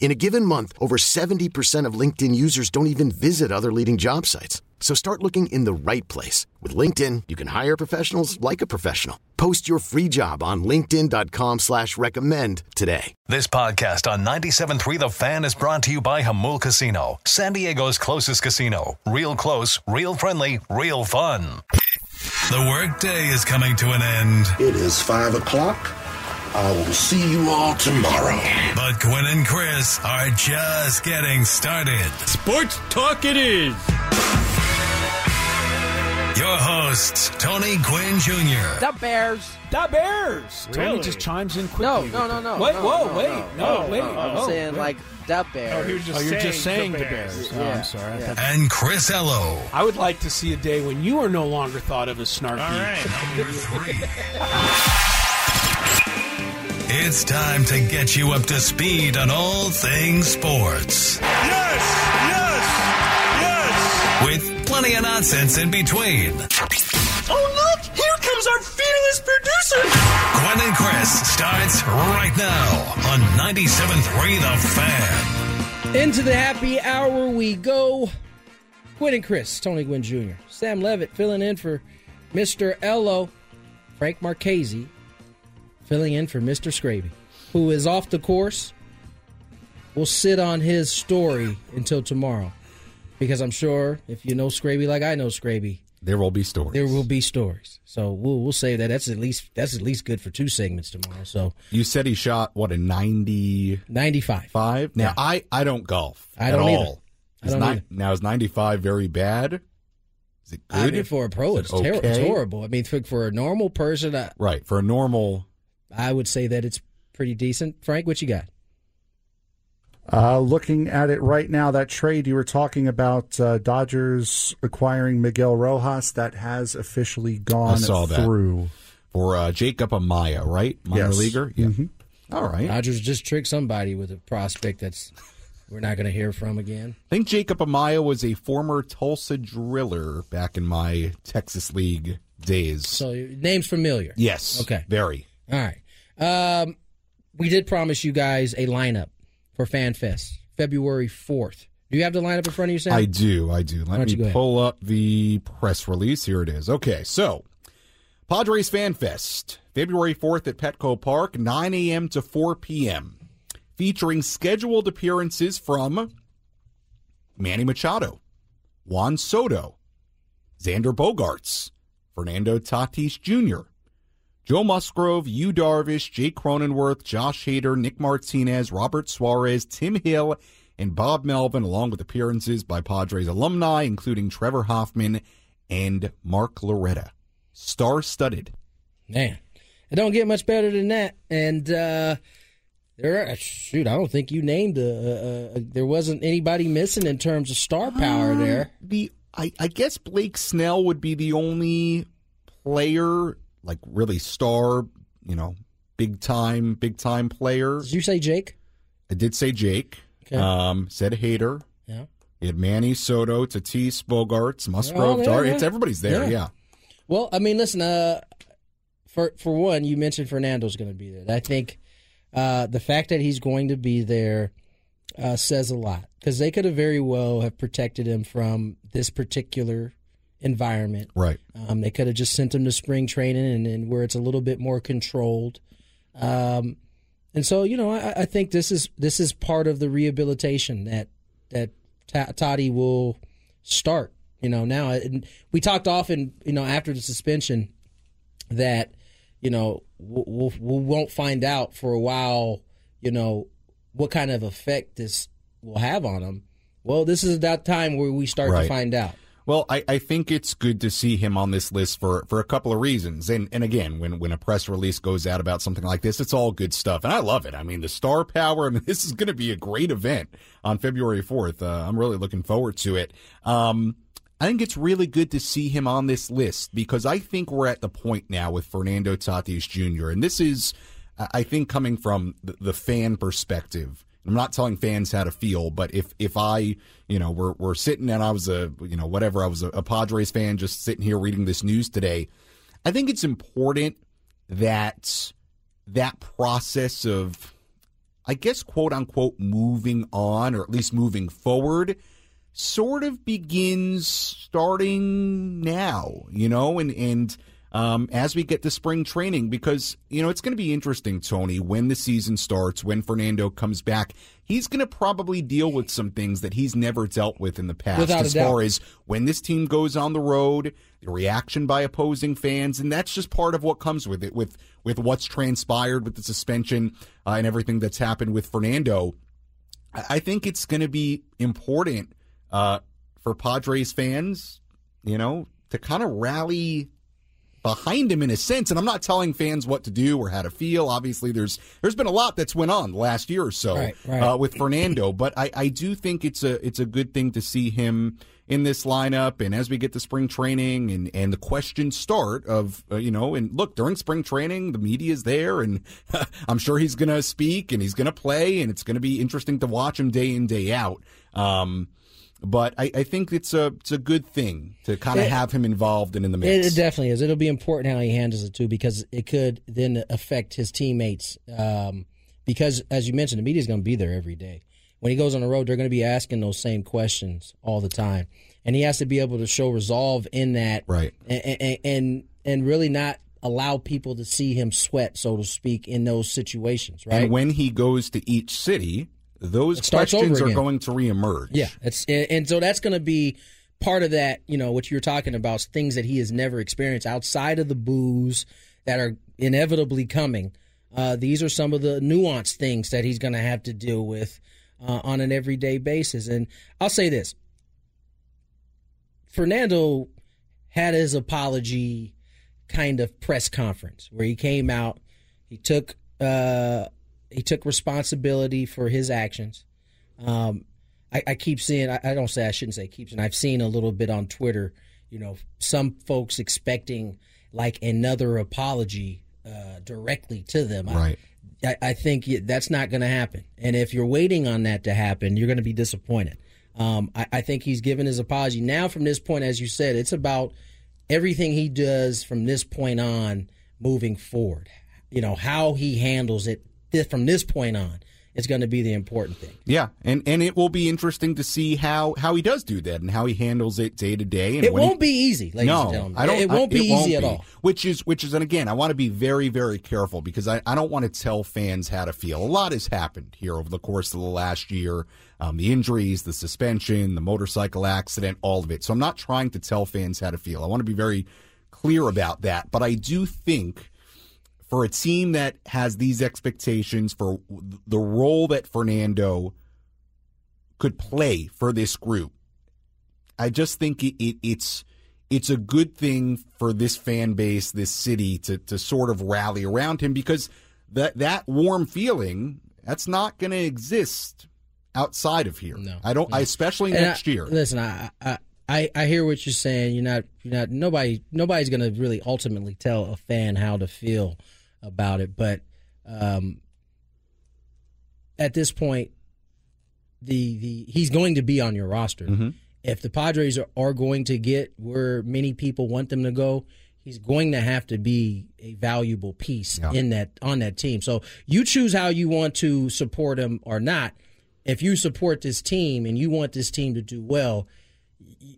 In a given month, over 70% of LinkedIn users don't even visit other leading job sites. So start looking in the right place. With LinkedIn, you can hire professionals like a professional. Post your free job on linkedin.com slash recommend today. This podcast on 97.3 The Fan is brought to you by Jamul Casino, San Diego's closest casino. Real close, real friendly, real fun. The workday is coming to an end. It is 5 o'clock. I will see you all tomorrow. But Gwynn and Chris are just getting started. Sports Talk it is. Your hosts, Tony Gwynn Jr. The Bears. The Bears. Really? Tony just chimes in quickly. No, with no, no, no. Wait, no, whoa, no, wait, no, no, no, wait. no, I'm oh, saying wait. like the Bears. Oh, he was just Oh, you're just saying the the Bears. Oh, Yeah, I'm sorry. I yeah. thought- And Chris Ello. I would like to see a day when you are no longer thought of as snarky. All right. It's time to get you up to speed on all things sports. Yes, yes, yes. With plenty of nonsense in between. Oh, look! Here comes our fearless producer. Gwynn and Chris starts right now on 97.3 The Fan. Into the happy hour we go. Gwynn and Chris, Tony Gwynn Jr., Sam Levitt filling in for Mr. Ello, Frank Marchese filling in for Mr. Scraby, who is off the course. We'll sit on his story until tomorrow. Because I'm sure if you know Scraby like I know Scraby, There will be stories. there will be stories. So we'll we'll say that that's at least that's at least good for two segments tomorrow. So You said he shot what a ninety-five. 95. Now Yeah. I I don't golf. I at don't either. all. I don't ni- either. Now is ninety-five very bad? Is it I good? mean, for a pro, it's, it ter- it's horrible. I mean, for, for a normal person, I, Right for a normal. I would say that it's pretty decent. Frank, what you got? Uh, looking at it right now, that trade you were talking about, uh, Dodgers acquiring Miguel Rojas, that has officially gone I saw that. through. For uh, Jacob Amaya, right? Minor Yes. leaguer. Yeah. Mhm. All right. Dodgers just tricked somebody with a prospect that's we're not going to hear from again. I think Jacob Amaya was a former Tulsa driller back in my Texas League days. So name's familiar. yes. Okay. Very. All right. Um, we did promise you guys a lineup for FanFest, February 4th. Do you have the lineup in front of you, Sam? I do. I do. Let don't you go me pull up the press release. Here it is. Okay, so Padres Fan Fest, February 4th at Petco Park, 9 a.m. to 4 p.m., featuring scheduled appearances from Manny Machado, Juan Soto, Xander Bogaerts, Fernando Tatis Jr., Joe Musgrove, Yu Darvish, Jake Cronenworth, Josh Hader, Nick Martinez, Robert Suarez, Tim Hill, and Bob Melvin, along with appearances by Padres alumni, including Trevor Hoffman and Mark Loretta. Star studded. Man, it don't get much better than that. And uh, there, are, shoot, I don't think you named. A, a, a, there wasn't anybody missing in terms of star power Um, there. The I, I guess Blake Snell would be the only player, like really star, you know, big time, big time player. Did you say Jake? I did say Jake. Okay. Um, said Hader. Yeah. You had Manny Soto, Tatis, Bogaerts, Musgrove, Oh, yeah, Dar- yeah. It's everybody's there. Yeah. Yeah. Well, I mean, listen. Uh, for for one, you mentioned Fernando's going to be there. I think uh, the fact that he's going to be there uh, says a lot because they could have very well have protected him from this particular environment. Right. Um, they could have just sent him to spring training and, and where it's a little bit more controlled. Um, and so, you know, I, I think this is this is part of the rehabilitation that that Ta- Toddy will start. You know, now and we talked often, you know, after the suspension that you know, we'll, we won't find out for a while, you know, what kind of effect this will have on him. Well, this is that time where we start Right. to find out. Well, I, I think it's good to see him on this list for, for a couple of reasons. And and again, when, when a press release goes out about something like this, it's all good stuff. And I love it. I mean, the star power, I mean, this is going to be a great event on February 4th. Uh, I'm really looking forward to it. Um, I think it's really good to see him on this list because I think we're at the point now with Fernando Tatis Jr. And this is, I think, coming from the, the fan perspective. I'm not telling fans how to feel, but if if I, you know, we're we're sitting and I was a, you know, whatever, I was a, a Padres fan, just sitting here reading this news today. I think it's important that that process of, I guess, quote unquote, moving on or at least moving forward sort of begins starting now, you know, and and um, as we get to spring training, because you know it's going to be interesting, Tony, when the season starts, when Fernando comes back, he's going to probably deal with some things that he's never dealt with in the past, Without as far as when this team goes on the road, the reaction by opposing fans, and that's just part of what comes with it, with with what's transpired with the suspension uh, and everything that's happened with Fernando. I I think it's going to be important uh, for Padres fans, you know, to kind of rally behind him in a sense. And I'm not telling fans what to do or how to feel. Obviously, there's there's been a lot that's went on the last year or so Right, right. Uh, with Fernando, but I, I do think it's a it's a good thing to see him in this lineup. And as we get to spring training and and the questions start of uh, you know, and look during spring training, the media is there, and I'm sure he's going to speak and he's going to play, and it's going to be interesting to watch him day in day out. Um, but I, I think it's a it's a good thing to kind of have him involved and in the It, mix. it definitely is. It'll be important how he handles it too, because it could then affect his teammates. Um, because as you mentioned, the media's going to be there every day. When he goes on the road, they're going to be asking those same questions all the time, and he has to be able to show resolve in that, Right. And and and, and really not allow people to see him sweat, so to speak, in those situations, right? And when he goes to each city, those questions are going to reemerge. Yeah, it's and, and so that's going to be part of that. You know what you're talking about, things that he has never experienced outside of the boos that are inevitably coming. Uh, these are some of the nuanced things that he's going to have to deal with uh, on an everyday basis. And I'll say this: Fernando had his apology kind of press conference where he came out, he took uh, he took responsibility for his actions. Um, I, I keep seeing. I, I don't say I shouldn't say keep seeing. I've seen a little bit on Twitter. You know, some folks expecting like another apology uh, directly to them. I- Right. I, I think that's not going to happen. And if you're waiting on that to happen, you're going to be disappointed. Um, I, I think he's given his apology. Now, from this point, as you said, it's about everything he does from this point on moving forward. You know, how he handles it from this point on is going to be the important thing. Yeah, and and it will be interesting to see how how he does do that and how he handles it day to day. And It won't be easy, ladies no, and gentlemen. I don't. It won't I- be easy at all. Which is which is, and again, I want to be very very careful because I, I don't want to tell fans how to feel. A lot has happened here over the course of the last year. Um, the injuries, the suspension, the motorcycle accident, all of it. So I'm not trying to tell fans how to feel. I want to be very clear about that. But I do think for a team that has these expectations for the role that Fernando could play for this group, I just think it, it, it's it's a good thing for this fan base, this city, to to sort of rally around him because that that warm feeling that's not going to exist outside of here. No, I don't. I, especially And next I- year. Listen, I, I I I hear what you're saying. You're not you're not nobody nobody's going to really ultimately tell a fan how to feel about it, but um, at this point, the the he's going to be on your roster. Mm-hmm. If the Padres are, are going to get where many people want them to go, he's going to have to be a valuable piece Yeah. in that on that team. So you choose how you want to support him or not. If you support this team and you want this team to do well,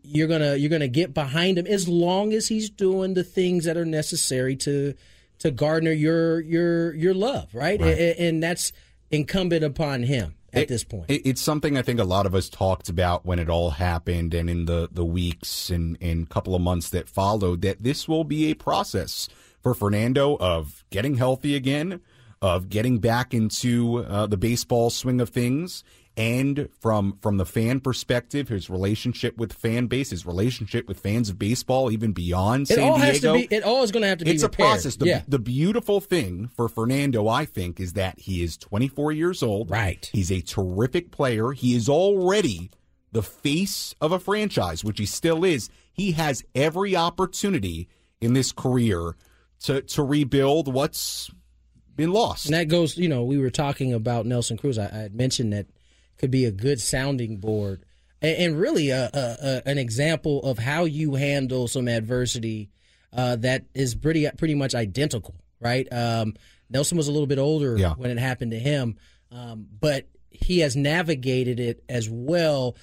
you're gonna you're gonna get behind him as long as he's doing the things that are necessary to to garner your your your love, right? A- a- And, that's incumbent upon him at It- this point. It, it's something I think a lot of us talked about when it all happened and in the, the weeks and, and couple of months that followed that this will be a process for Fernando of getting healthy again, of getting back into uh, the baseball swing of things, and from from the fan perspective, his relationship with fan base, his relationship with fans of baseball, even beyond it San all has Diego. to be. It all is going to have to be. it's repaired. a process. The, yeah. the beautiful thing for Fernando, I think, is that he is 24 years old. Right. He's a terrific player. He is already the face of a franchise, which he still is. He has every opportunity in this career to to rebuild what's been lost. And that goes, you know, we were talking about Nelson Cruz. I, I had mentioned that could be a good sounding board and, and really a, a, a, an example of how you handle some adversity uh, that is pretty pretty much identical, right? Um, Nelson was a little bit older Yeah. when it happened to him, um, but he has navigated it as well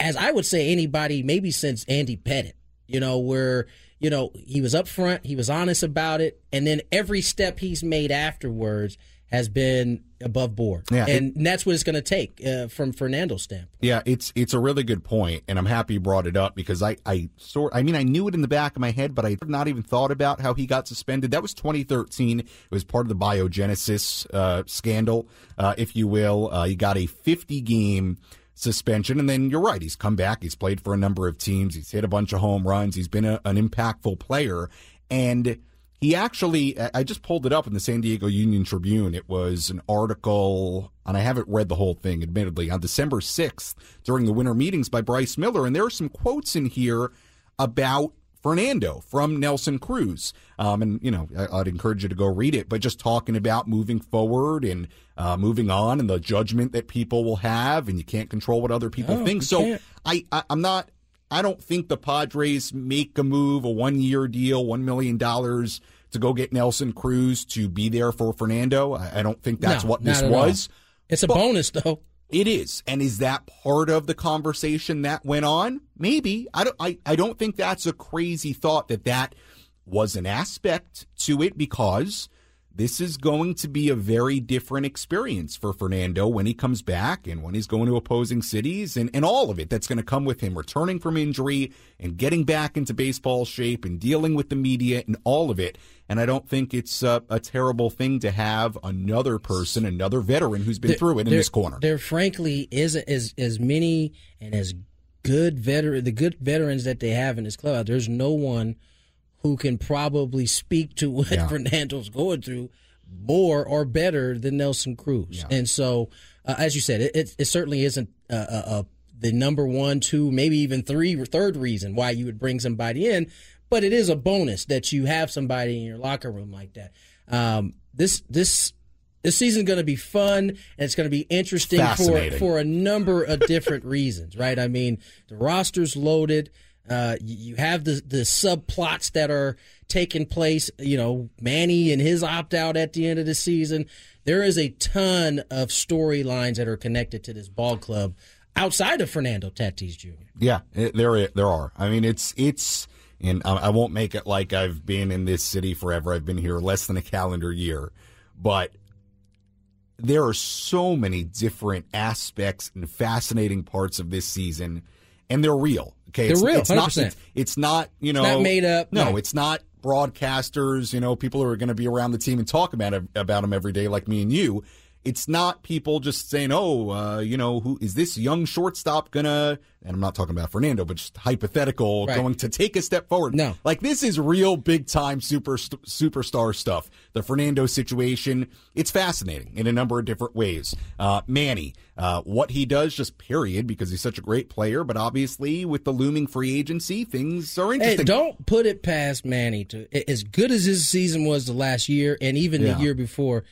as I would say anybody, maybe since Andy Pettitte. You know, where you know he was upfront, he was honest about it, and then every step he's made afterwards has been above board. Yeah, and, that's what it's going to take uh, from Fernando's standpoint. Yeah, it's it's a really good point, and I'm happy you brought it up because I I sort I mean I knew it in the back of my head, but I had not even thought about how he got suspended. That was 2013. It was part of the biogenesis uh, scandal, uh, if you will. Uh, he got a 50 game suspension, and then you're right. He's come back. He's played for a number of teams. He's hit a bunch of home runs. He's been a, an impactful player, and he actually I just pulled it up in the San Diego Union Tribune. It was an article, and I haven't read the whole thing, admittedly, on December 6th during the winter meetings by Bryce Miller. And there are some quotes in here about Fernando from Nelson Cruz. Um, and, you know, I, I'd encourage you to go read it, but just talking about moving forward and uh, moving on and the judgment that people will have, and you can't control what other people No, think. So can't. I, I, I'm not. I don't think the Padres make a move, a one year deal, $1 million to go get Nelson Cruz to be there for Fernando. I, I don't think that's No, what this at all. was. It's a But- bonus, though. It is. And is that part of the conversation that went on? Maybe. I don't I, I don't think that's a crazy thought that that was an aspect to it because this is going to be a very different experience for Fernando when he comes back and when he's going to opposing cities and, and all of it that's going to come with him returning from injury and getting back into baseball shape and dealing with the media and all of it. And I don't think it's a, a terrible thing to have another person, another veteran who's been There- through it in there- this corner. There, frankly, isn't as as many and as good veteran the good veterans that they have in this club. There's no one who can probably speak to what Yeah. Fernando's going through more or better than Nelson Cruz. And so, uh, as you said, it, it, it certainly isn't uh, uh, uh, the number one, two, maybe even three or third reason why you would bring somebody in, but it is a bonus that you have somebody in your locker room like that. Um, this this this season's going to be fun and it's going to be interesting for for a number of different reasons, right? I mean, the roster's loaded. Uh, you, have the the subplots that are taking place. You know, Manny and his opt out at the end of the season. There is a ton of storylines that are connected to this ball club outside of Fernando Tatis Jr. Yeah, there there are. I mean, it's it's, and I won't make it like I've been in this city forever. I've been here less than a calendar year, but there are so many different aspects and fascinating parts of this season, and they're real. Okay, They're it's, real, It's not. 100%. It's, it's not. You know, not made up, No, no. it's not broadcasters. You know, people who are going to be around the team and talk about about them every day, like me and you. It's not people just saying, "Oh, uh, you know, who is this young shortstop gonna?" And I'm not talking about Fernando, but just hypothetical, Right. going to take a step forward. No. like this is real big time super superstar stuff. The Fernando situation, it's fascinating in a number of different ways. Uh, Manny, uh, what he does, just period, because he's such a great player. But obviously, with the looming free agency, things are Hey, interesting. don't put it past Manny to as good as his season was the last year and even Yeah. the year before.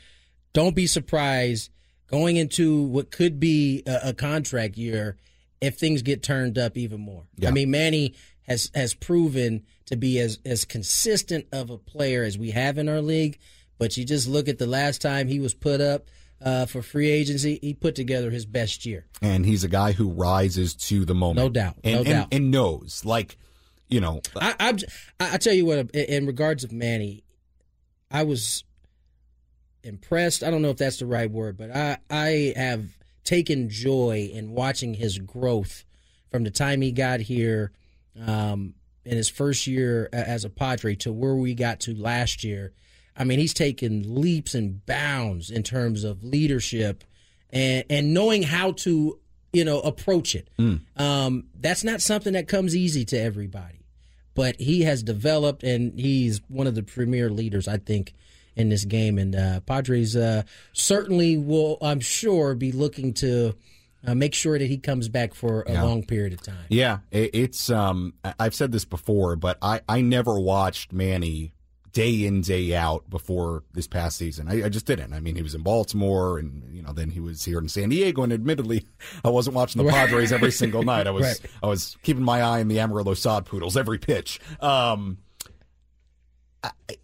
Don't be surprised going into what could be a, a contract year if things get turned up even more. Yeah. I mean, Manny has has proven to be as as consistent of a player as we have in our league. But you just look at the last time he was put up uh, for free agency, he put together his best year. and he's a guy who rises to the moment, No doubt, and, no and, doubt. and knows, like, you know, I, I'm, I I tell you what, in regards of Manny, I was impressed. I don't know if that's the right word, but I I have taken joy in watching his growth from the time he got here. Um, in his first year as a Padre to where we got to last year, I mean, he's taken leaps and bounds in terms of leadership and and knowing how to you know approach it. Mm. Um, that's not something that comes easy to everybody, but he has developed and he's one of the premier leaders, I think, in this game. And uh, Padres uh, certainly will, I'm sure, be looking to. Uh, make sure that he comes back for a yeah. long period of time. Yeah, it's. Um, I've said this before, but I, I never watched Manny day in day out before this past season. I, I, just didn't. I mean, he was in Baltimore, and you know, then he was here in San Diego. And admittedly, I wasn't watching the Padres every single night. I was right. I was keeping my eye on the Amarillo Sod Poodles every pitch. Um,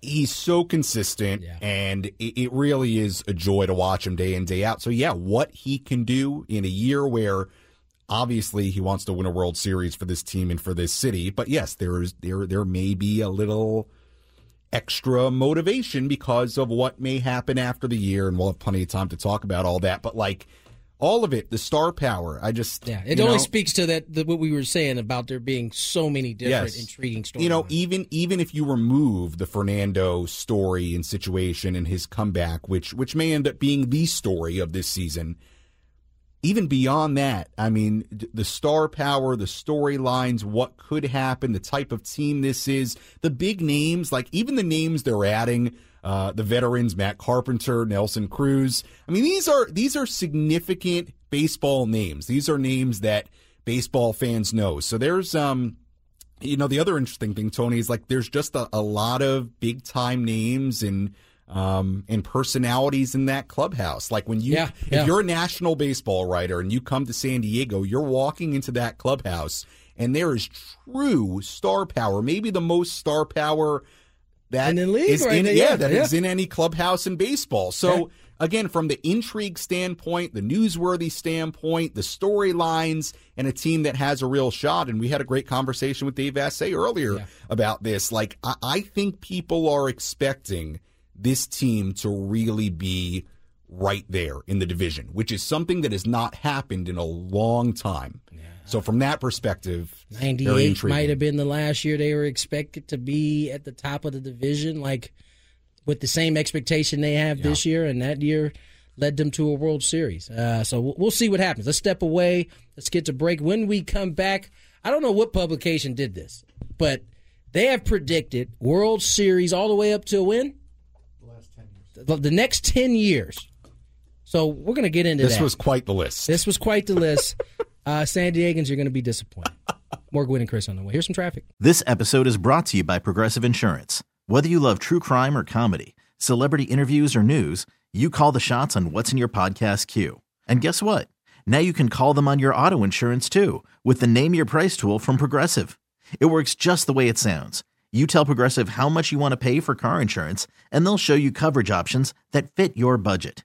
he's so consistent, yeah. and it, it really is a joy to watch him day in day out. So yeah, what he can do in a year where obviously he wants to win a World Series for this team and for this city. But yes, there is there there may be a little extra motivation because of what may happen after the year, and we'll have plenty of time to talk about all that. But like all of it, the star power, I just yeah, it only know, speaks to that the, what we were saying about there being so many different yes. intriguing stories. You know, even even if you remove the Fernando story and situation and his comeback, which which may end up being the story of this season even beyond that, I mean, the star power, the storylines, what could happen, the type of team this is, the big names, like even the names they're adding, uh, the veterans, Matt Carpenter, Nelson Cruz. I mean, these are these are significant baseball names. These are names that baseball fans know. So there's um you know the other interesting thing tony is like there's just a, a lot of big time names and um, and personalities in that clubhouse. Like when you, yeah, yeah. if you're a national baseball writer and you come to San Diego, you're walking into that clubhouse and there is true star power, maybe the most star power that in is right in, there, yeah, that yeah. is in any clubhouse in baseball. So again, from the intrigue standpoint, the newsworthy standpoint, the storylines, and a team that has a real shot. And we had a great conversation with Dave Vassegh earlier yeah. about this. Like, I, I, think people are expecting this team to really be right there in the division, which is something that has not happened in a long time. Yeah. So from that perspective, 98 might have been the last year they were expected to be at the top of the division, like with the same expectation they have yeah. this year, and that year led them to a World Series. Uh, so we'll see what happens. Let's step away. Let's get to break. When we come back, I don't know what publication did this, but they have predicted World Series all the way up to when? the last ten years. The next 10 years. So we're going to get into this that. was quite the list. This was quite the list. uh, San Diegans, you're going to be disappointed. More Gwynn and Chris on the way. Here's some traffic. This episode is brought to you by Progressive Insurance. Whether you love true crime or comedy, celebrity interviews or news, you call the shots on what's in your podcast queue. And guess what? Now you can call them on your auto insurance too with the Name Your Price tool from Progressive. It works just the way it sounds you tell Progressive how much you want to pay for car insurance, and they'll show you coverage options that fit your budget.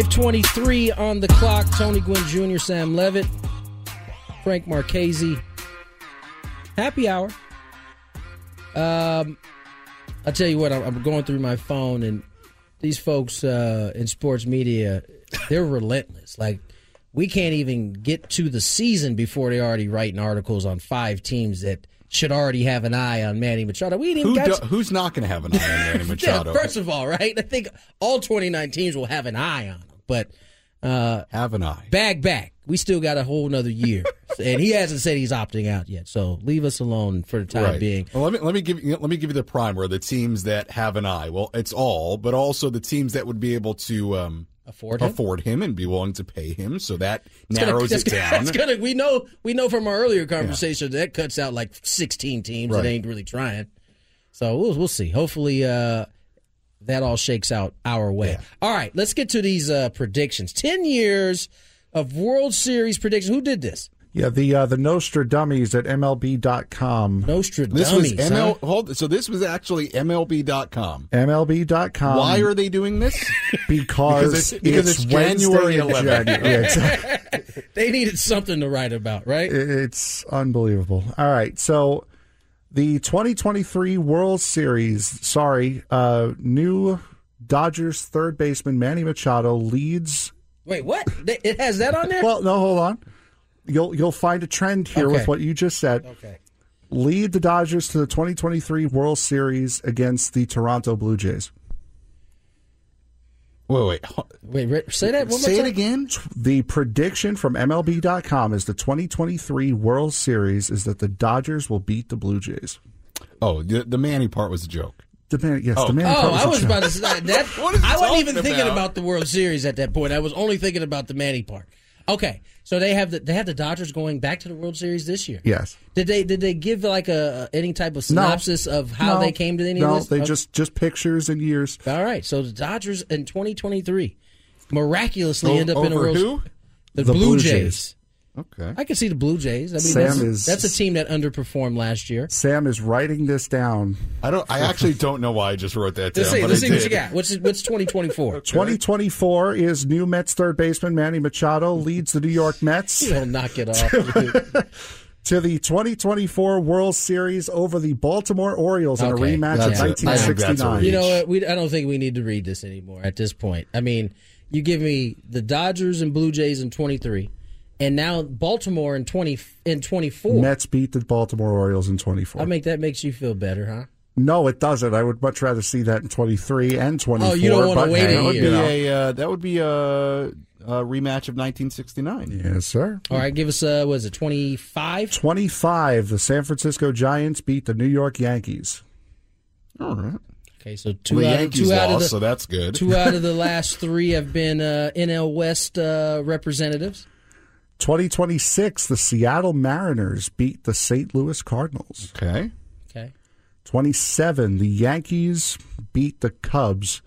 Five twenty-three on the clock. Tony Gwynn Jr., Sam Levitt, Frank Marchese. Happy hour. Um, I'll tell you what. I'm going through my phone, and these folks uh, in sports media they're relentless. Like we can't even get to the season before they're already writing articles on five teams that should already have an eye on Manny Machado. We didn't Who do, who's not going to have an eye on Manny Machado? First of all, right? I think all 29 teams will have an eye on him, but uh, have an eye. Bag back. We still got a whole another year, and he hasn't said he's opting out yet. So leave us alone for the time Right. being. Well, let me let me give you let me give you the primer. The teams that have an eye. Well, it's all, but also the teams that would be able to um, afford him? afford him and be willing to pay him. So that It's gonna- narrows that's it gonna- down. Gonna. We know. We know from our earlier conversation that cuts out like 16 teams Right. that ain't really trying. So we'll we'll see. Hopefully, uh, that all shakes out our way. All right, let's get to these uh, predictions. Ten years of World Series predictions. Who did this? Yeah, the uh, the Nostra dummies at MLB.com. Nostra This was ML. Hold, so this was actually MLB.com. MLB.com. Why are they doing this? Because, Because it's- because it's January Wednesday in 11th. January. Yeah, exactly. they needed something to write about, right? It's unbelievable. All right, so the 2023 World Series. Sorry, uh, new Dodgers third baseman Manny Machado leads. Wait, what? It has that on there? Well, no, hold on. You'll you'll find a trend here Okay. with what you just said. Okay. Lead the Dodgers to the 2023 World Series against the Toronto Blue Jays. Wait, wait, wait. Rick, Say that one more Say it again. The prediction from MLB.com is the 2023 World Series is that the Dodgers will beat the Blue Jays. Oh, the, the Manny part was a joke. The man, yes, Oh. the man. Oh, I was about to say that. What is I wasn't talking even thinking about? about the World Series at that point. I was only thinking about the Manny part. Okay, so they have the they have the Dodgers going back to the World Series this year. Yes. Did they did they give like a, any type of No. synopsis of how No. they came to any no, of this? they Okay. just just pictures and years. all right. So the Dodgers in 2023 miraculously O- end up in a World who? The, The Blue, Blue Jays. Jays. Okay. I can see the Blue Jays. I mean, Sam that's, is- that's a team that underperformed last year. Sam is writing this down. I don't. I actually don't know why I just wrote that down. Let's see. but Let's see what you got. What's what's 2024? 2024 is new Mets third baseman Manny Machado leads the New York Mets You'll knock it off. to the 2024 World Series over the Baltimore Orioles in a rematch That's of a- I think that's a 1969. You know what? We, I don't think we need to read this anymore at this point. I mean, you give me the Dodgers and Blue Jays in 23, and now Baltimore in 20 in 24. Mets beat the Baltimore Orioles in 24. I think that makes you feel better, huh? no, it doesn't. I would much rather see that in 23 and 24. Oh, you don't wanna wait hey, a That would year. be you know. a. Uh, that would be a, a rematch of 1969. Yes, sir. All right, give us uh, was it 25? 25. The San Francisco Giants beat the New York Yankees. All right. Okay, so two Well, the out of Yankees two out of the so that's good. two out of the last three have been uh, NL West uh, representatives. 2026. The Seattle Mariners beat the St. Louis Cardinals. Okay. Okay, 27. The Yankees beat the Cubs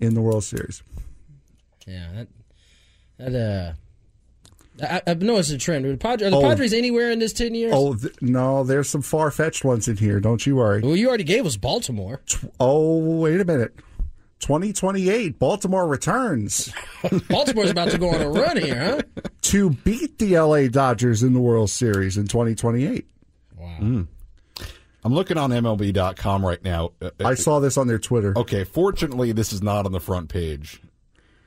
in the World Series. yeah, that that uh. I, I've noticed a trend. Are the, Padres, are the Oh. Padres anywhere in this ten years? Oh th- no, there's some far fetched ones in here. Don't you worry. Well, you already gave us Baltimore. Oh, wait a minute. 2028, Baltimore returns Baltimore's about to go on a run here, huh? To beat the LA Dodgers in the World Series in 2028. Wow. I'm looking on MLB.com right now. Uh, I saw this on their Twitter. Okay, fortunately, this is not on the front page.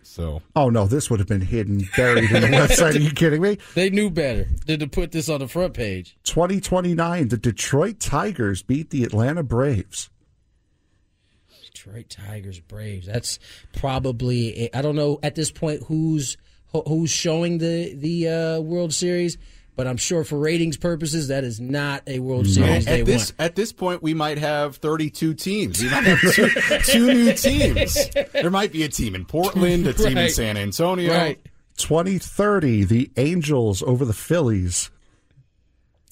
So Oh no, this would have been hidden, buried in the website. Are you kidding me? They knew better than to put this on the front page. 2029, the Detroit Tigers beat the Atlanta Braves. Detroit Tigers, Braves. That's probably I don't know at this point who's who- who's showing the the uh, World Series, but I'm sure for ratings purposes that is not a World Series they at this want. at this point, we might have 32 teams. We might have two, two new teams. There might be a team in Portland, a team in San Antonio. Right. 2030, the Angels over the Phillies.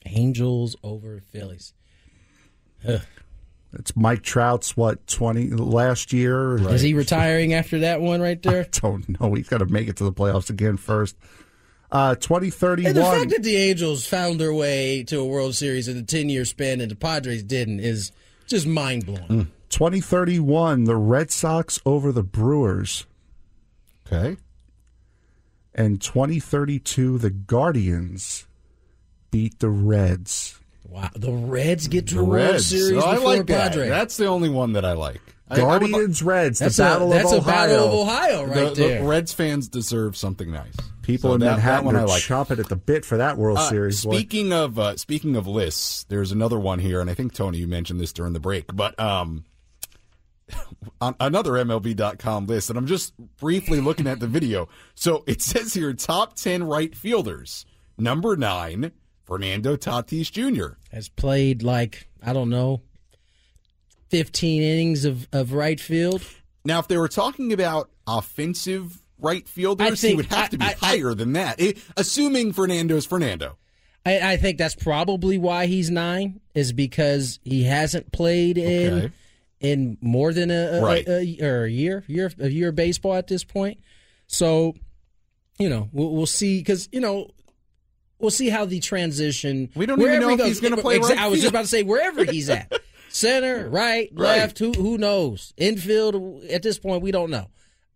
Angels over Phillies. It's Mike Trout's what 20 last year. Is he retiring after that one right there? I Don't know. He's got to make it to the playoffs again first. Uh, 2031. And the fact that the Angels found their way to a World Series in a 10 year span and the Padres didn't is just mind blowing. 2031, the Red Sox over the Brewers. Okay. And 2032, the Guardians beat the Reds. Wow. The Reds get to The a World Series Oh, I like that. Padres. That's the only one that I like. I- I would Guardians, Reds, the That's a- Battle that's of a Ohio. Battle of Ohio right the, the. Reds fans deserve something nice. People So in that- that Manhattan one I are like. chomping at the bit for that World Uh, Series. boy. Speaking of uh, speaking of lists, there's another one here, and I think Tony you mentioned this during the break, but um, on another MLB.com list, and I'm just briefly looking at the video. So it says here top ten right fielders. Number nine, Fernando Tatis Jr. Has played like I don't know, fifteen innings of, of right field. Now, if they were talking about offensive right I fielders, he would have to be I- I- higher than that. It- assuming Fernando's Fernando. I, I think that's probably why he's nine, is because he hasn't played in Okay. in more than a, a, Right. a, or a year, year a year of baseball at this point. So, you know, we'll, we'll see because you know we'll see how the transition. We don't even know if goes- he's gonna play Exa- right I was just about to say wherever he's at, center, right, left. Who who knows? Infield. At this point, we don't know,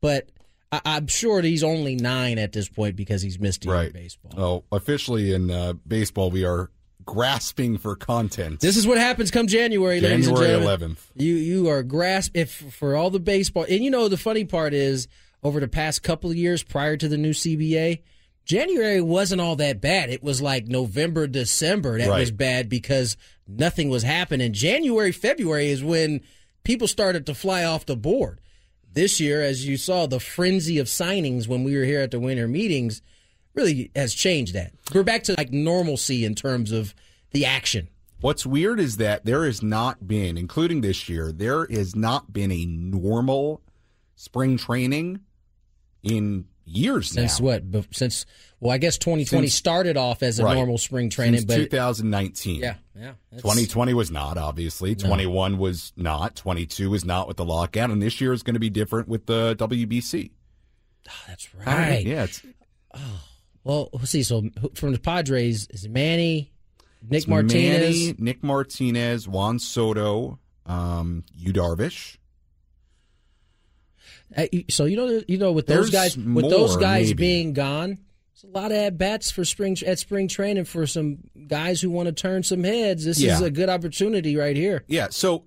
but. I, I'm sure he's only nine at this point because he's missed a year of baseball. Oh, officially in uh, baseball, we are grasping for content. This is what happens come January, ladies and January 11th. You you are grasp if for all the baseball, and you know the funny part is over the past couple of years prior to the new CBA, January wasn't all that bad. It was like November, December that Right. was bad because nothing was happening. January, February is when people started to fly off the board. This year, as you saw, the frenzy of signings when we were here at the winter meetings really has changed that. We're back to like normalcy in terms of the action. What's weird is that there has not been, including this year, there has not been a normal spring training in years Since now. what? Since well, I guess 2020 Since- started off as a Right. normal spring training, Since but 2019. yeah, yeah, 2020 was not, obviously. 21 was not. 22 was not with the lockout. And this year is going to be different with the WBC. That's right. Yeah. It's, Well, let's see. So from the Padres is Manny, Nick Martinez. Manny, Nick Martinez, Juan Soto, um, Yu Darvish. So you know, you know, with those There's guys, with those guys maybe. being gone, it's a lot of at bats for spring at spring training for some guys who want to turn some heads. This is a good opportunity right here. Yeah, so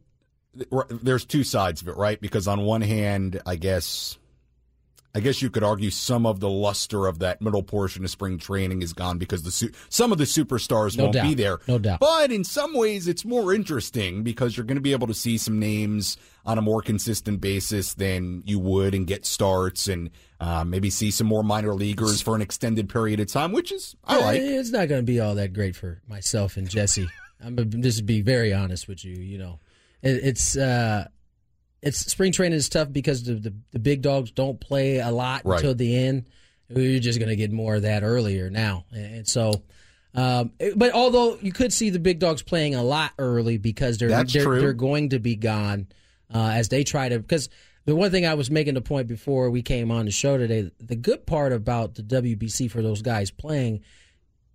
there's two sides of it, right? Because on one hand, I guess I guess you could argue some of the luster of that middle portion of spring training is gone because the su- some of the superstars No won't doubt. be there. No doubt. But in some ways it's more interesting because you're going to be able to see some names on a more consistent basis than you would and get starts and uh, maybe see some more minor leaguers for an extended period of time, which is I like. Eh, It's not going to be all that great for myself and Jesse. I'm just be very honest with you. You know, it, it's uh, it's spring training is tough because the, the the big dogs don't play a lot Right. until the end. You're just going to get more of that earlier now, and so. Um, but although you could see the big dogs playing a lot early because they're That's they're, they're going to be gone uh, as they try to because the one thing I was making the point before we came on the show today, the good part about the WBC for those guys playing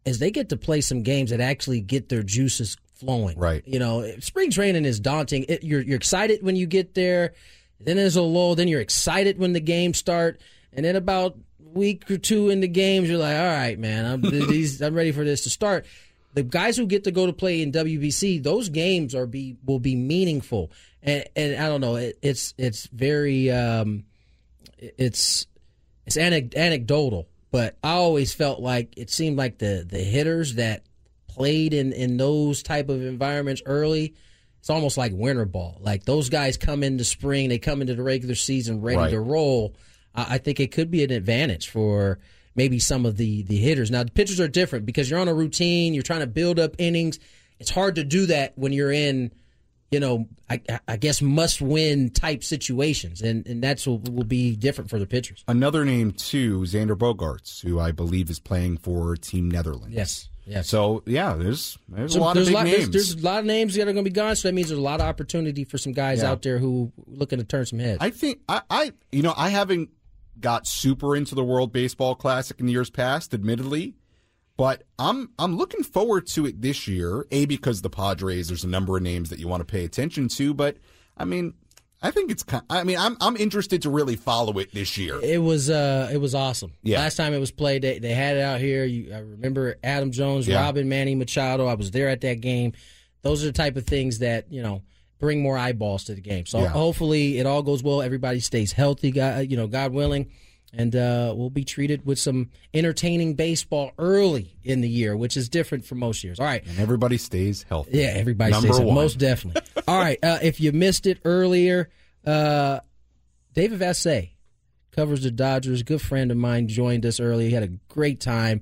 is they get to play some games that actually get their juices flowing. Right. You know, spring training is daunting. It, you're you're excited when you get there, then there's a lull, then you're excited when the games start, and then about week or two in the games, you're like, all right, man, I'm these, I'm ready for this to start. The guys who get to go to play in WBC, those games are be will be meaningful, and and I don't know, it, it's it's very um, it's it's anecdotal, but I always felt like it seemed like the the hitters that played in in those type of environments early. It's almost like winter ball. Like those guys come into spring, they come into the regular season ready Right. to roll. I I think it could be an advantage for maybe some of the the hitters. Now the pitchers are different because you're on a routine. You're trying to build up innings. It's hard to do that when you're in, you know, I, I guess must win type situations, and and that's will, will be different for the pitchers. Another name too, Xander Bogaerts, who I believe is playing for Team Netherlands. Yes, yes. So yeah, there's there's So a lot there's of big lot, there's- names. There's, a lot of names that are going to be gone, so that means there's a lot of opportunity for some guys Yeah. out there who looking to turn some heads. I think I, I you know I haven't got super into the World Baseball Classic in years past, admittedly, but I'm I'm looking forward to it this year. A because the Padres, there's a number of names that you want to pay attention to, but I mean, I think it's kind. I mean, I'm I'm interested to really follow it this year. It was uh, it was awesome. Yeah. Last time it was played, they, they had it out here. You, I remember Adam Jones, Yeah. Robin, Manny Machado. I was there at that game. Those are the type of things that you know bring more eyeballs to the game. So Yeah. hopefully it all goes well. Everybody stays healthy. God, you know, God willing. And uh, we'll be treated with some entertaining baseball early in the year, which is different from most years. All right, and everybody stays healthy. Yeah, everybody Number stays healthy. Most definitely. All right, uh, if you missed it earlier, uh, David Vassegh covers the Dodgers. Good friend of mine joined us earlier. He had a great time.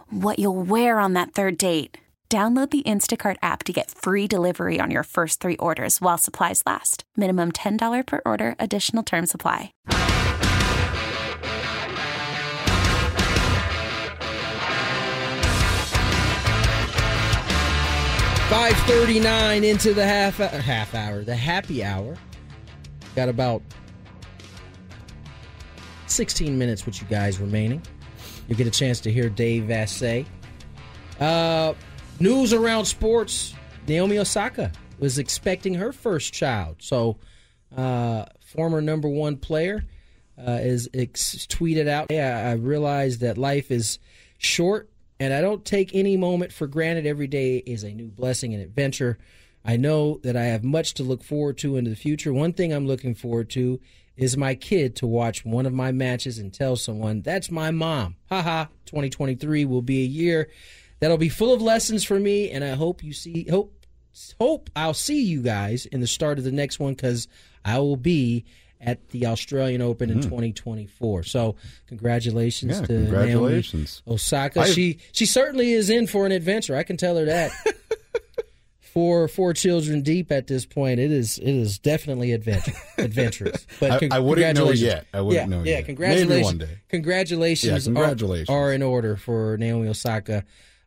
what you'll wear on that third date. Download the Instacart app to get free delivery on your first three orders while supplies last. Minimum $10 per order, additional term supply. Five thirty-nine into the half half hour, the happy hour. Got about sixteen minutes with you guys remaining. You get a chance to hear Dave Vassegh. Uh, news around sports: Naomi Osaka was expecting her first child. So, uh, former number one player uh, is ex- tweeted out. Yeah, I realized that life is short and I don't take any moment for granted. Every day is a new blessing and adventure. I know that I have much to look forward to into the future. One thing I'm looking forward to is my kid to watch one of my matches and tell someone, that's my mom. Haha, 2023 will be a year that'll be full of lessons for me, and I hope you see, hope, hope I'll see you guys in the start of the next one because I will be at the Australian Open in Mm. 2024. So, congratulations Yeah, to congratulations. Naomi Osaka. I- she she certainly is in for an adventure. I can tell her that. four four children deep at this point. It is it is definitely adventure adventurous. But I- con- I wouldn't know yet. I wouldn't yeah, know yeah, yet. Congratulations. Maybe one day. Congratulations. Yeah, congratulations. Are, are in order for Naomi Osaka.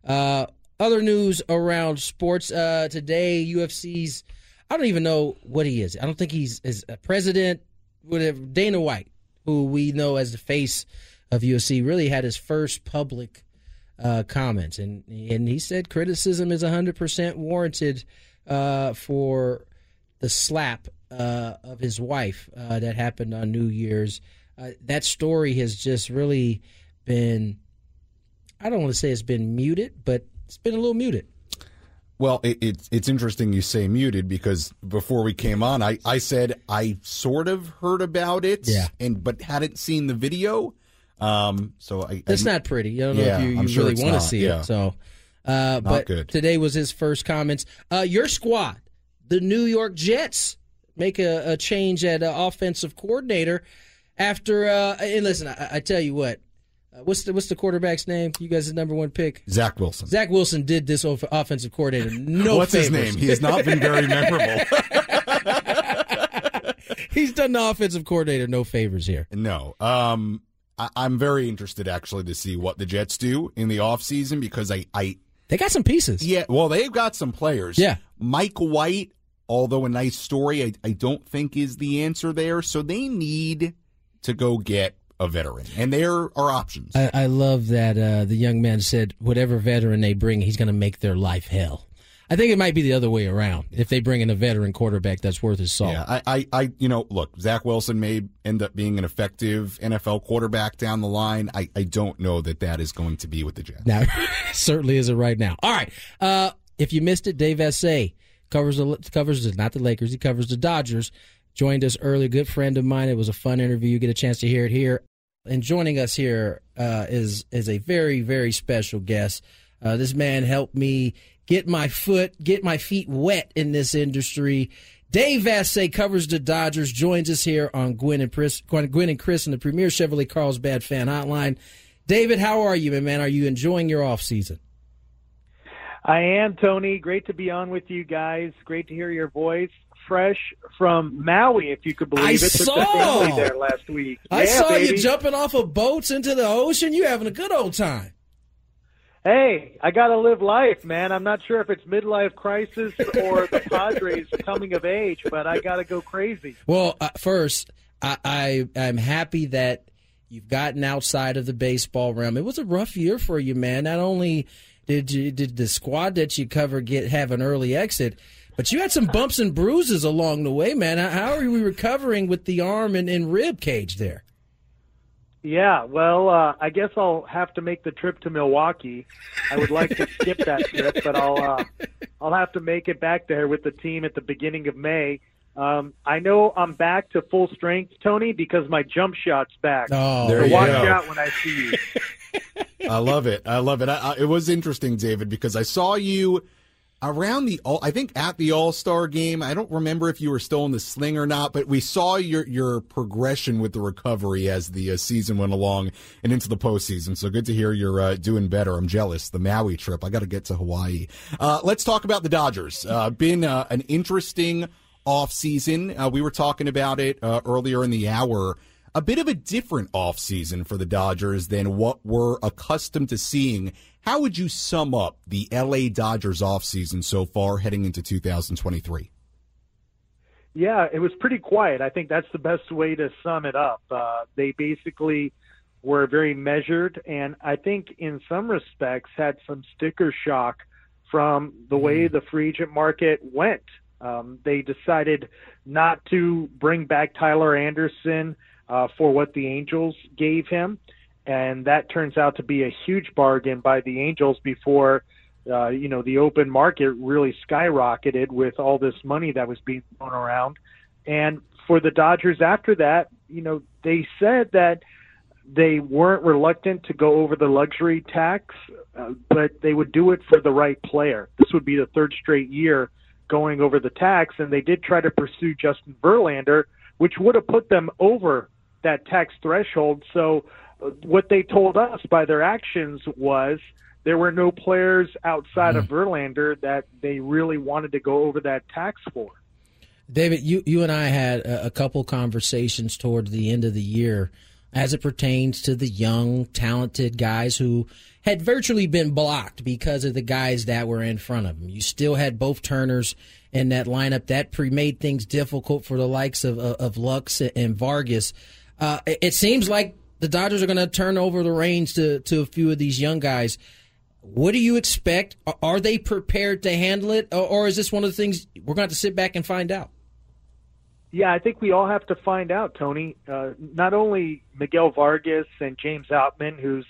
Uh, other news around sports uh, today. UFC's. I don't even know what he is. I don't think he's is a president. Whatever. Dana White, who we know as the face of UFC, really had his first public uh, comments, and and he said criticism is hundred percent warranted uh, for the slap uh, of his wife uh, that happened on New Year's. Uh, that story has just really been. I don't want to say it's been muted, but it's been a little muted. Well, it, it's it's interesting you say muted because before we came on, I, I said I sort of heard about it, Yeah. and but hadn't seen the video. Um, so I It's I, not pretty. I don't know if you, you sure really want to see yeah. it. So, uh, but good. today was his first comments. Uh, your squad, the New York Jets, make a, a change at uh, offensive coordinator after. Uh, and listen, I, I tell you what, uh, what's the what's the quarterback's name? You guys' number one pick. Zach Wilson. Zach Wilson did this off- offensive coordinator. No What's his name? He has not been very memorable. He's done the offensive coordinator no favors here. No. Um, I, I'm very interested actually to see what the Jets do in the offseason because I, I They got some pieces. yeah, well they've got some players. Yeah. Mike White, although a nice story, I, I don't think is the answer there. So they need to go get a veteran, and there are options. I, I love that uh, the young man said, whatever veteran they bring, he's going to make their life hell. I think it might be the other way around. If they bring in a veteran quarterback that's worth his salt. Yeah, I, I, I, you know, look, Zach Wilson may end up being an effective NFL quarterback down the line. I, I don't know that that is going to be with the Jets. Now, certainly isn't right now. All right. Uh, if you missed it, Dave Vassegh covers the covers the, not the Lakers. He covers the Dodgers. Joined us early. Good friend of mine. It was a fun interview. You get a chance to hear it here. And joining us here uh, is is a very very special guest. Uh, this man helped me get my foot, get my feet wet in this industry. Dave Vassegh covers the Dodgers. Joins us here on Gwynn and Chris, Gwynn and Chris, in the Premier Chevrolet Carlsbad Fan Hotline. David, how are you, man? Are you enjoying your off season? I am, Tony. Great to be on with you guys. Great to hear your voice. Fresh from Maui, if you could believe I it. Saw. there last week. I Yeah, saw baby. you jumping off of boats into the ocean. You having a good old time. Hey, I got to live life, man. I'm not sure if it's midlife crisis or the Padres coming of age, but I got to go crazy. Well, uh, first, I, I I'm happy that You've gotten outside of the baseball realm. It was a rough year for you, man. Not only did you did the squad that you cover get have an early exit, but you had some bumps and bruises along the way, man. How are we recovering with the arm and, and rib cage there? Yeah, well, uh, I guess I'll have to make the trip to Milwaukee. I would like to skip that trip, but I'll uh, I'll have to make it back there with the team at the beginning of May. Um, I know I'm back to full strength, Tony, because my jump shot's back. Oh, so there you watch go. out when I see you. I love it. I love it. I, I, it was interesting, David, because I saw you around the all I think at the All Star game. I don't remember if you were still in the sling or not, but we saw your your progression with the recovery as the uh, season went along and into the postseason. So good to hear you're uh, doing better. I'm jealous. The Maui trip. I got to get to Hawaii. Uh, let's talk about the Dodgers. Uh, been uh, an interesting off season. Uh, we were talking about it earlier in the hour a bit of a different offseason for the Dodgers than what we're accustomed to seeing. How would you sum up the LA Dodgers offseason so far heading into 2023? Yeah, it was pretty quiet. I think that's the best way to sum it up. Uh, they basically were very measured, and I think in some respects had some sticker shock from the way the free agent market went. Um, they decided not to bring back Tyler Anderson uh, for what the Angels gave him, and that turns out to be a huge bargain by the Angels before uh, you know the open market really skyrocketed with all this money that was being thrown around, and for the Dodgers after that, you know they said that they weren't reluctant to go over the luxury tax, uh, but they would do it for the right player. This would be the third straight year going over the tax, and they did try to pursue Justin Verlander, which would have put them over that tax threshold. So, uh, what they told us by their actions was there were no players outside mm. of Verlander that they really wanted to go over that tax for. David, you you and I had a, a couple conversations towards the end of the year as it pertains to the young, talented guys who had virtually been blocked because of the guys that were in front of them. You still had both Turners in that lineup. That pre made things difficult for the likes of, of, of Lux and Vargas. Uh, it seems like the Dodgers are going to turn over the reins to, to a few of these young guys. What do you expect? Are they prepared to handle it, or is this one of the things we're going to, to sit back and find out? Yeah, I think we all have to find out, Tony. Uh, not only Miguel Vargas and James Outman, who's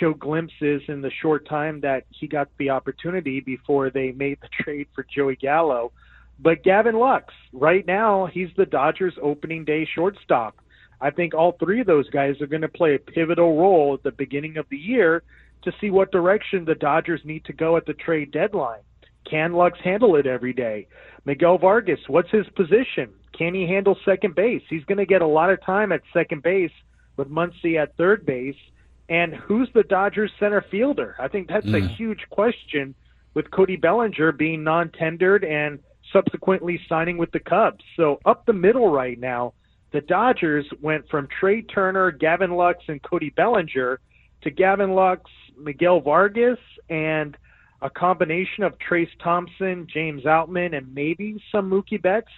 showed glimpses in the short time that he got the opportunity before they made the trade for Joey Gallo, but Gavin Lux. Right now, he's the Dodgers' opening day shortstop. I think all three of those guys are going to play a pivotal role at the beginning of the year to see what direction the Dodgers need to go at the trade deadline. Can Lux handle it every day? Miguel Vargas, what's his position? Can he handle second base? He's going to get a lot of time at second base with Muncy at third base. And who's the Dodgers center fielder? I think that's mm. a huge question with Cody Bellinger being non tendered and subsequently signing with the Cubs. So up the middle right now, the Dodgers went from Trea Turner, Gavin Lux, and Cody Bellinger to Gavin Lux, Miguel Vargas, and a combination of Trayce Thompson, James Outman, and maybe some Mookie Betts.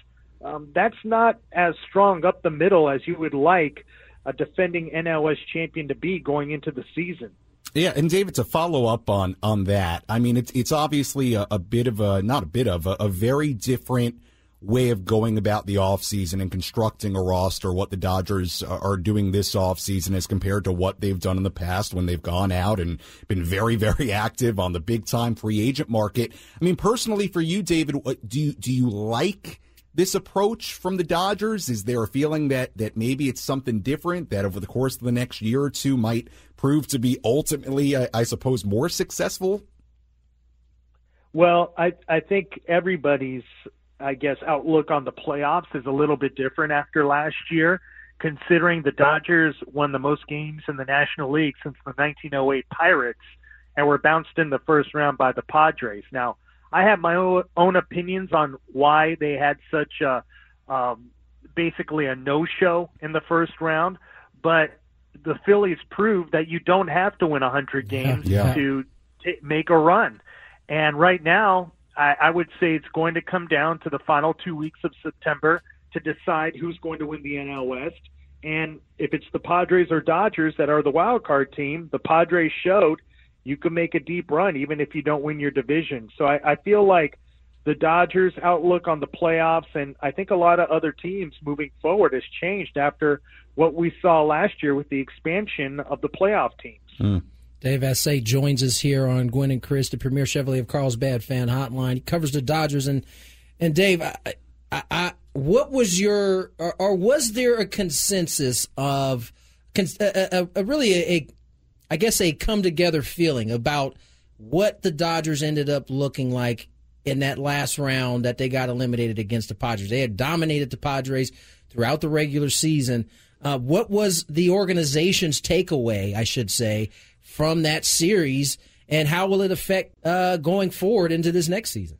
Um, that's not as strong up the middle as you would like a defending NLS champion to be going into the season. Yeah, and David, to follow up on on that, I mean, it's it's obviously a, a bit of a not a bit of a, a very different way of going about the offseason and constructing a roster, what the Dodgers are doing this offseason as compared to what they've done in the past when they've gone out and been very, very active on the big time free agent market. I mean, personally for you, David, do you, do you like this approach from the Dodgers? Is there a feeling that, that maybe it's something different that over the course of the next year or two might prove to be ultimately, I, I suppose, more successful? Well, I I think everybody's I guess, outlook on the playoffs is a little bit different after last year, considering the Dodgers won the most games in the National League since the 1908 Pirates and were bounced in the first round by the Padres. Now, I have my own opinions on why they had such a um, basically a no-show in the first round, but the Phillies proved that you don't have to win 100 games yeah, yeah. to t- make a run. And right now, I, I would say it's going to come down to the final two weeks of September to decide who's going to win the NL West. And if it's the Padres or Dodgers that are the wild card team, the Padres showed you can make a deep run even if you don't win your division. So I, I feel like the Dodgers' outlook on the playoffs, and I think a lot of other teams moving forward has changed after what we saw last year with the expansion of the playoff teams. Mm. Dave Vassegh joins us here on Gwynn and Chris, the premier Chevrolet of Carlsbad fan hotline. He covers the Dodgers and and Dave, I, I, I, what was your or, or, was there a consensus of a, a, a really a, I guess a come together feeling about what the Dodgers ended up looking like in that last round that they got eliminated against the Padres. They had dominated the Padres throughout the regular season. Uh, what was the organization's takeaway, I should say, from that series, and how will it affect uh, going forward into this next season?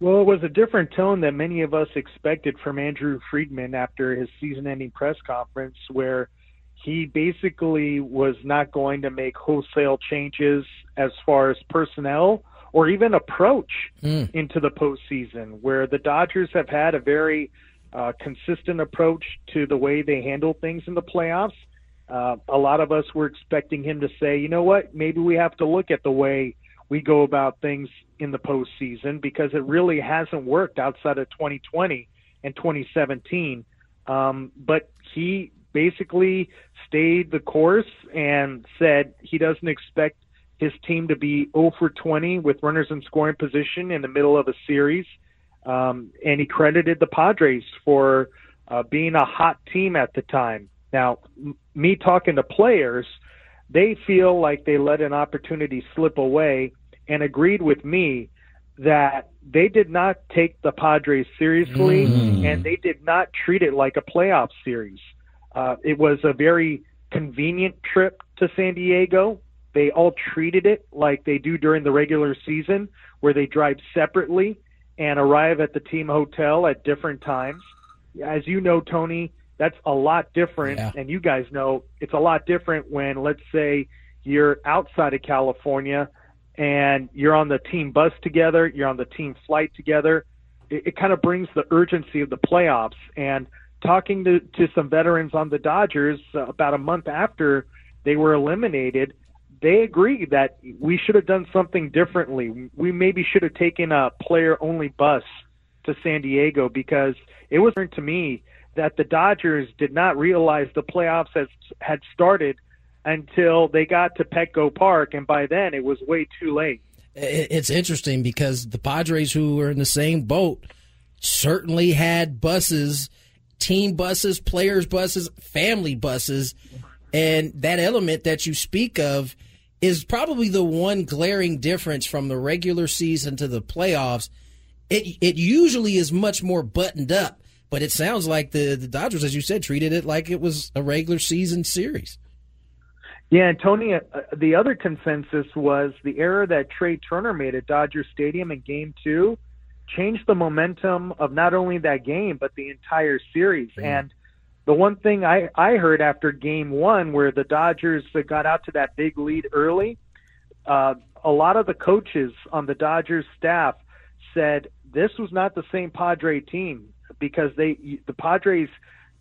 Well, it was a different tone than many of us expected from Andrew Friedman after his season ending press conference, where he basically was not going to make wholesale changes as far as personnel or even approach mm. into the postseason, where the Dodgers have had a very uh, consistent approach to the way they handle things in the playoffs. Uh, a lot of us were expecting him to say, you know what, maybe we have to look at the way we go about things in the postseason because it really hasn't worked outside of 2020 and 2017. Um, but he basically stayed the course and said he doesn't expect his team to be 0 for 20 with runners in scoring position in the middle of a series. Um, and he credited the Padres for uh, being a hot team at the time. Now, m- me talking to players, they feel like they let an opportunity slip away and agreed with me that they did not take the Padres seriously mm. and they did not treat it like a playoff series. Uh, it was a very convenient trip to San Diego. They all treated it like they do during the regular season, where they drive separately and arrive at the team hotel at different times. As you know, Tony, that's a lot different, yeah. and you guys know it's a lot different when, let's say, you're outside of California and you're on the team bus together, you're on the team flight together. It, it kind of brings the urgency of the playoffs. And talking to, to some veterans on the Dodgers uh, about a month after they were eliminated, they agree that we should have done something differently. We maybe should have taken a player only bus to San Diego because it was different to me that the Dodgers did not realize the playoffs has, had started until they got to Petco Park, and by then it was way too late. It's interesting because the Padres, who were in the same boat, certainly had buses, team buses, players' buses, family buses, and that element that you speak of is probably the one glaring difference from the regular season to the playoffs. It it usually is much more buttoned up, but it sounds like the the Dodgers, as you said, treated it like it was a regular season series. Yeah, and Tony, uh, the other consensus was the error that Trea Turner made at Dodger Stadium in Game Two changed the momentum of not only that game but the entire series. Mm. And the one thing I, I heard after game one, where the Dodgers got out to that big lead early, uh, a lot of the coaches on the Dodgers staff said this was not the same Padre team because they the Padres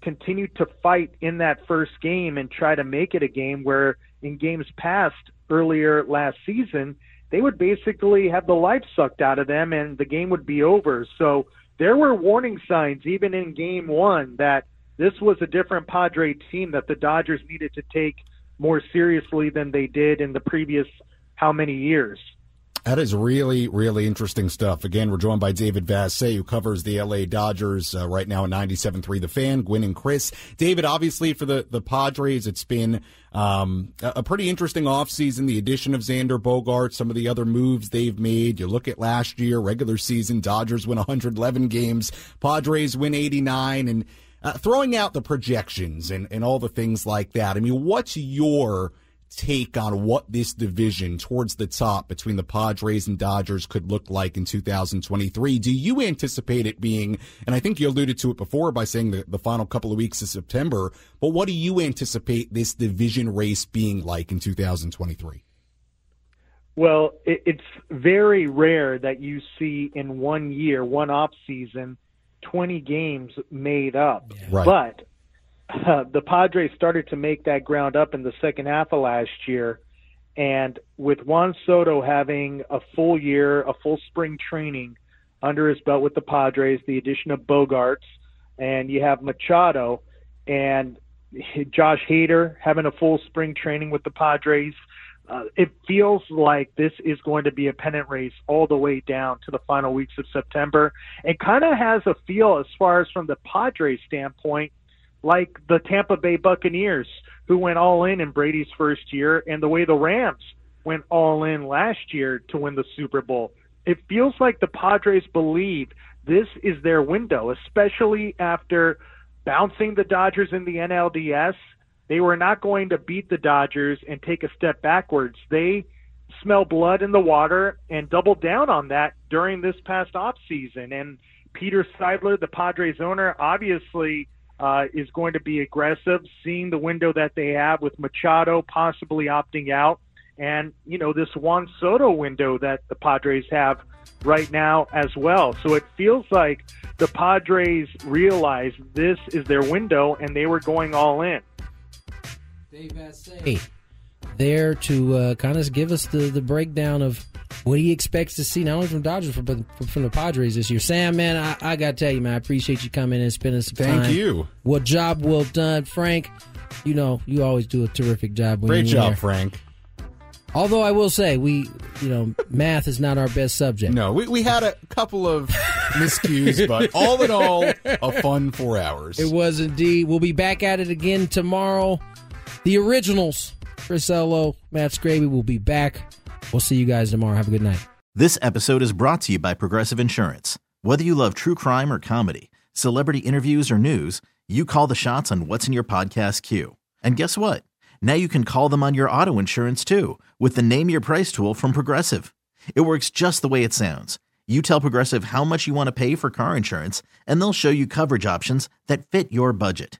continued to fight in that first game and try to make it a game where in games past earlier last season they would basically have the life sucked out of them and the game would be over. So there were warning signs even in game one that this was a different Padre team that the Dodgers needed to take more seriously than they did in the previous how many years. That is really, really interesting stuff. Again, we're joined by David Vassegh, who covers the LA Dodgers uh, right now at 97.3 The Fan, Gwynn and Chris. David, obviously for the, the Padres, it's been um, a pretty interesting offseason. The addition of Xander Bogaerts, some of the other moves they've made. You look at last year, regular season, Dodgers win 111 games, Padres win 89, and uh, throwing out the projections and, and all the things like that, I mean, what's your take on what this division towards the top between the Padres and Dodgers could look like in 2023? Do you anticipate it being, and I think you alluded to it before by saying the, the final couple of weeks of September, but what do you anticipate this division race being like in 2023? Well, it, it's very rare that you see in one year, one off season, 20 games made up. Right. But uh, the Padres started to make that ground up in the second half of last year. And with Juan Soto having a full year, a full spring training under his belt with the Padres, the addition of Bogaerts, and you have Machado and Josh Hader having a full spring training with the Padres. Uh, it feels like this is going to be a pennant race all the way down to the final weeks of September. It kind of has a feel, as far as from the Padres standpoint, like the Tampa Bay Buccaneers, who went all in in Brady's first year, and the way the Rams went all in last year to win the Super Bowl. It feels like the Padres believe this is their window, especially after bouncing the Dodgers in the NLDS. They were not going to beat the Dodgers and take a step backwards. They smell blood in the water and doubled down on that during this past off season. And Peter Seidler, the Padres owner, obviously uh, is going to be aggressive, seeing the window that they have with Machado possibly opting out, and you know this Juan Soto window that the Padres have right now as well. So it feels like the Padres realize this is their window, and they were going all in. Dave Vassegh there to uh, kind of give us the, the breakdown of what he expects to see not only from Dodgers but from the Padres this year. Sam, man, I, I got to tell you, man, I appreciate you coming and spending some Thank time. Thank you. What job well done, Frank. You know, you always do a terrific job. When you. Great job, here. Frank. Although I will say, we, you know, math is not our best subject. No, we, we had a couple of miscues, but all in all, a fun four hours. It was indeed. We'll be back at it again tomorrow. The originals, Chris Ello, Matt Scraby will be back. We'll see you guys tomorrow. Have a good night. This episode is brought to you by Progressive Insurance. Whether you love true crime or comedy, celebrity interviews or news, you call the shots on what's in your podcast queue. And guess what? Now you can call them on your auto insurance too with the Name Your Price tool from Progressive. It works just the way it sounds. You tell Progressive how much you want to pay for car insurance, and they'll show you coverage options that fit your budget.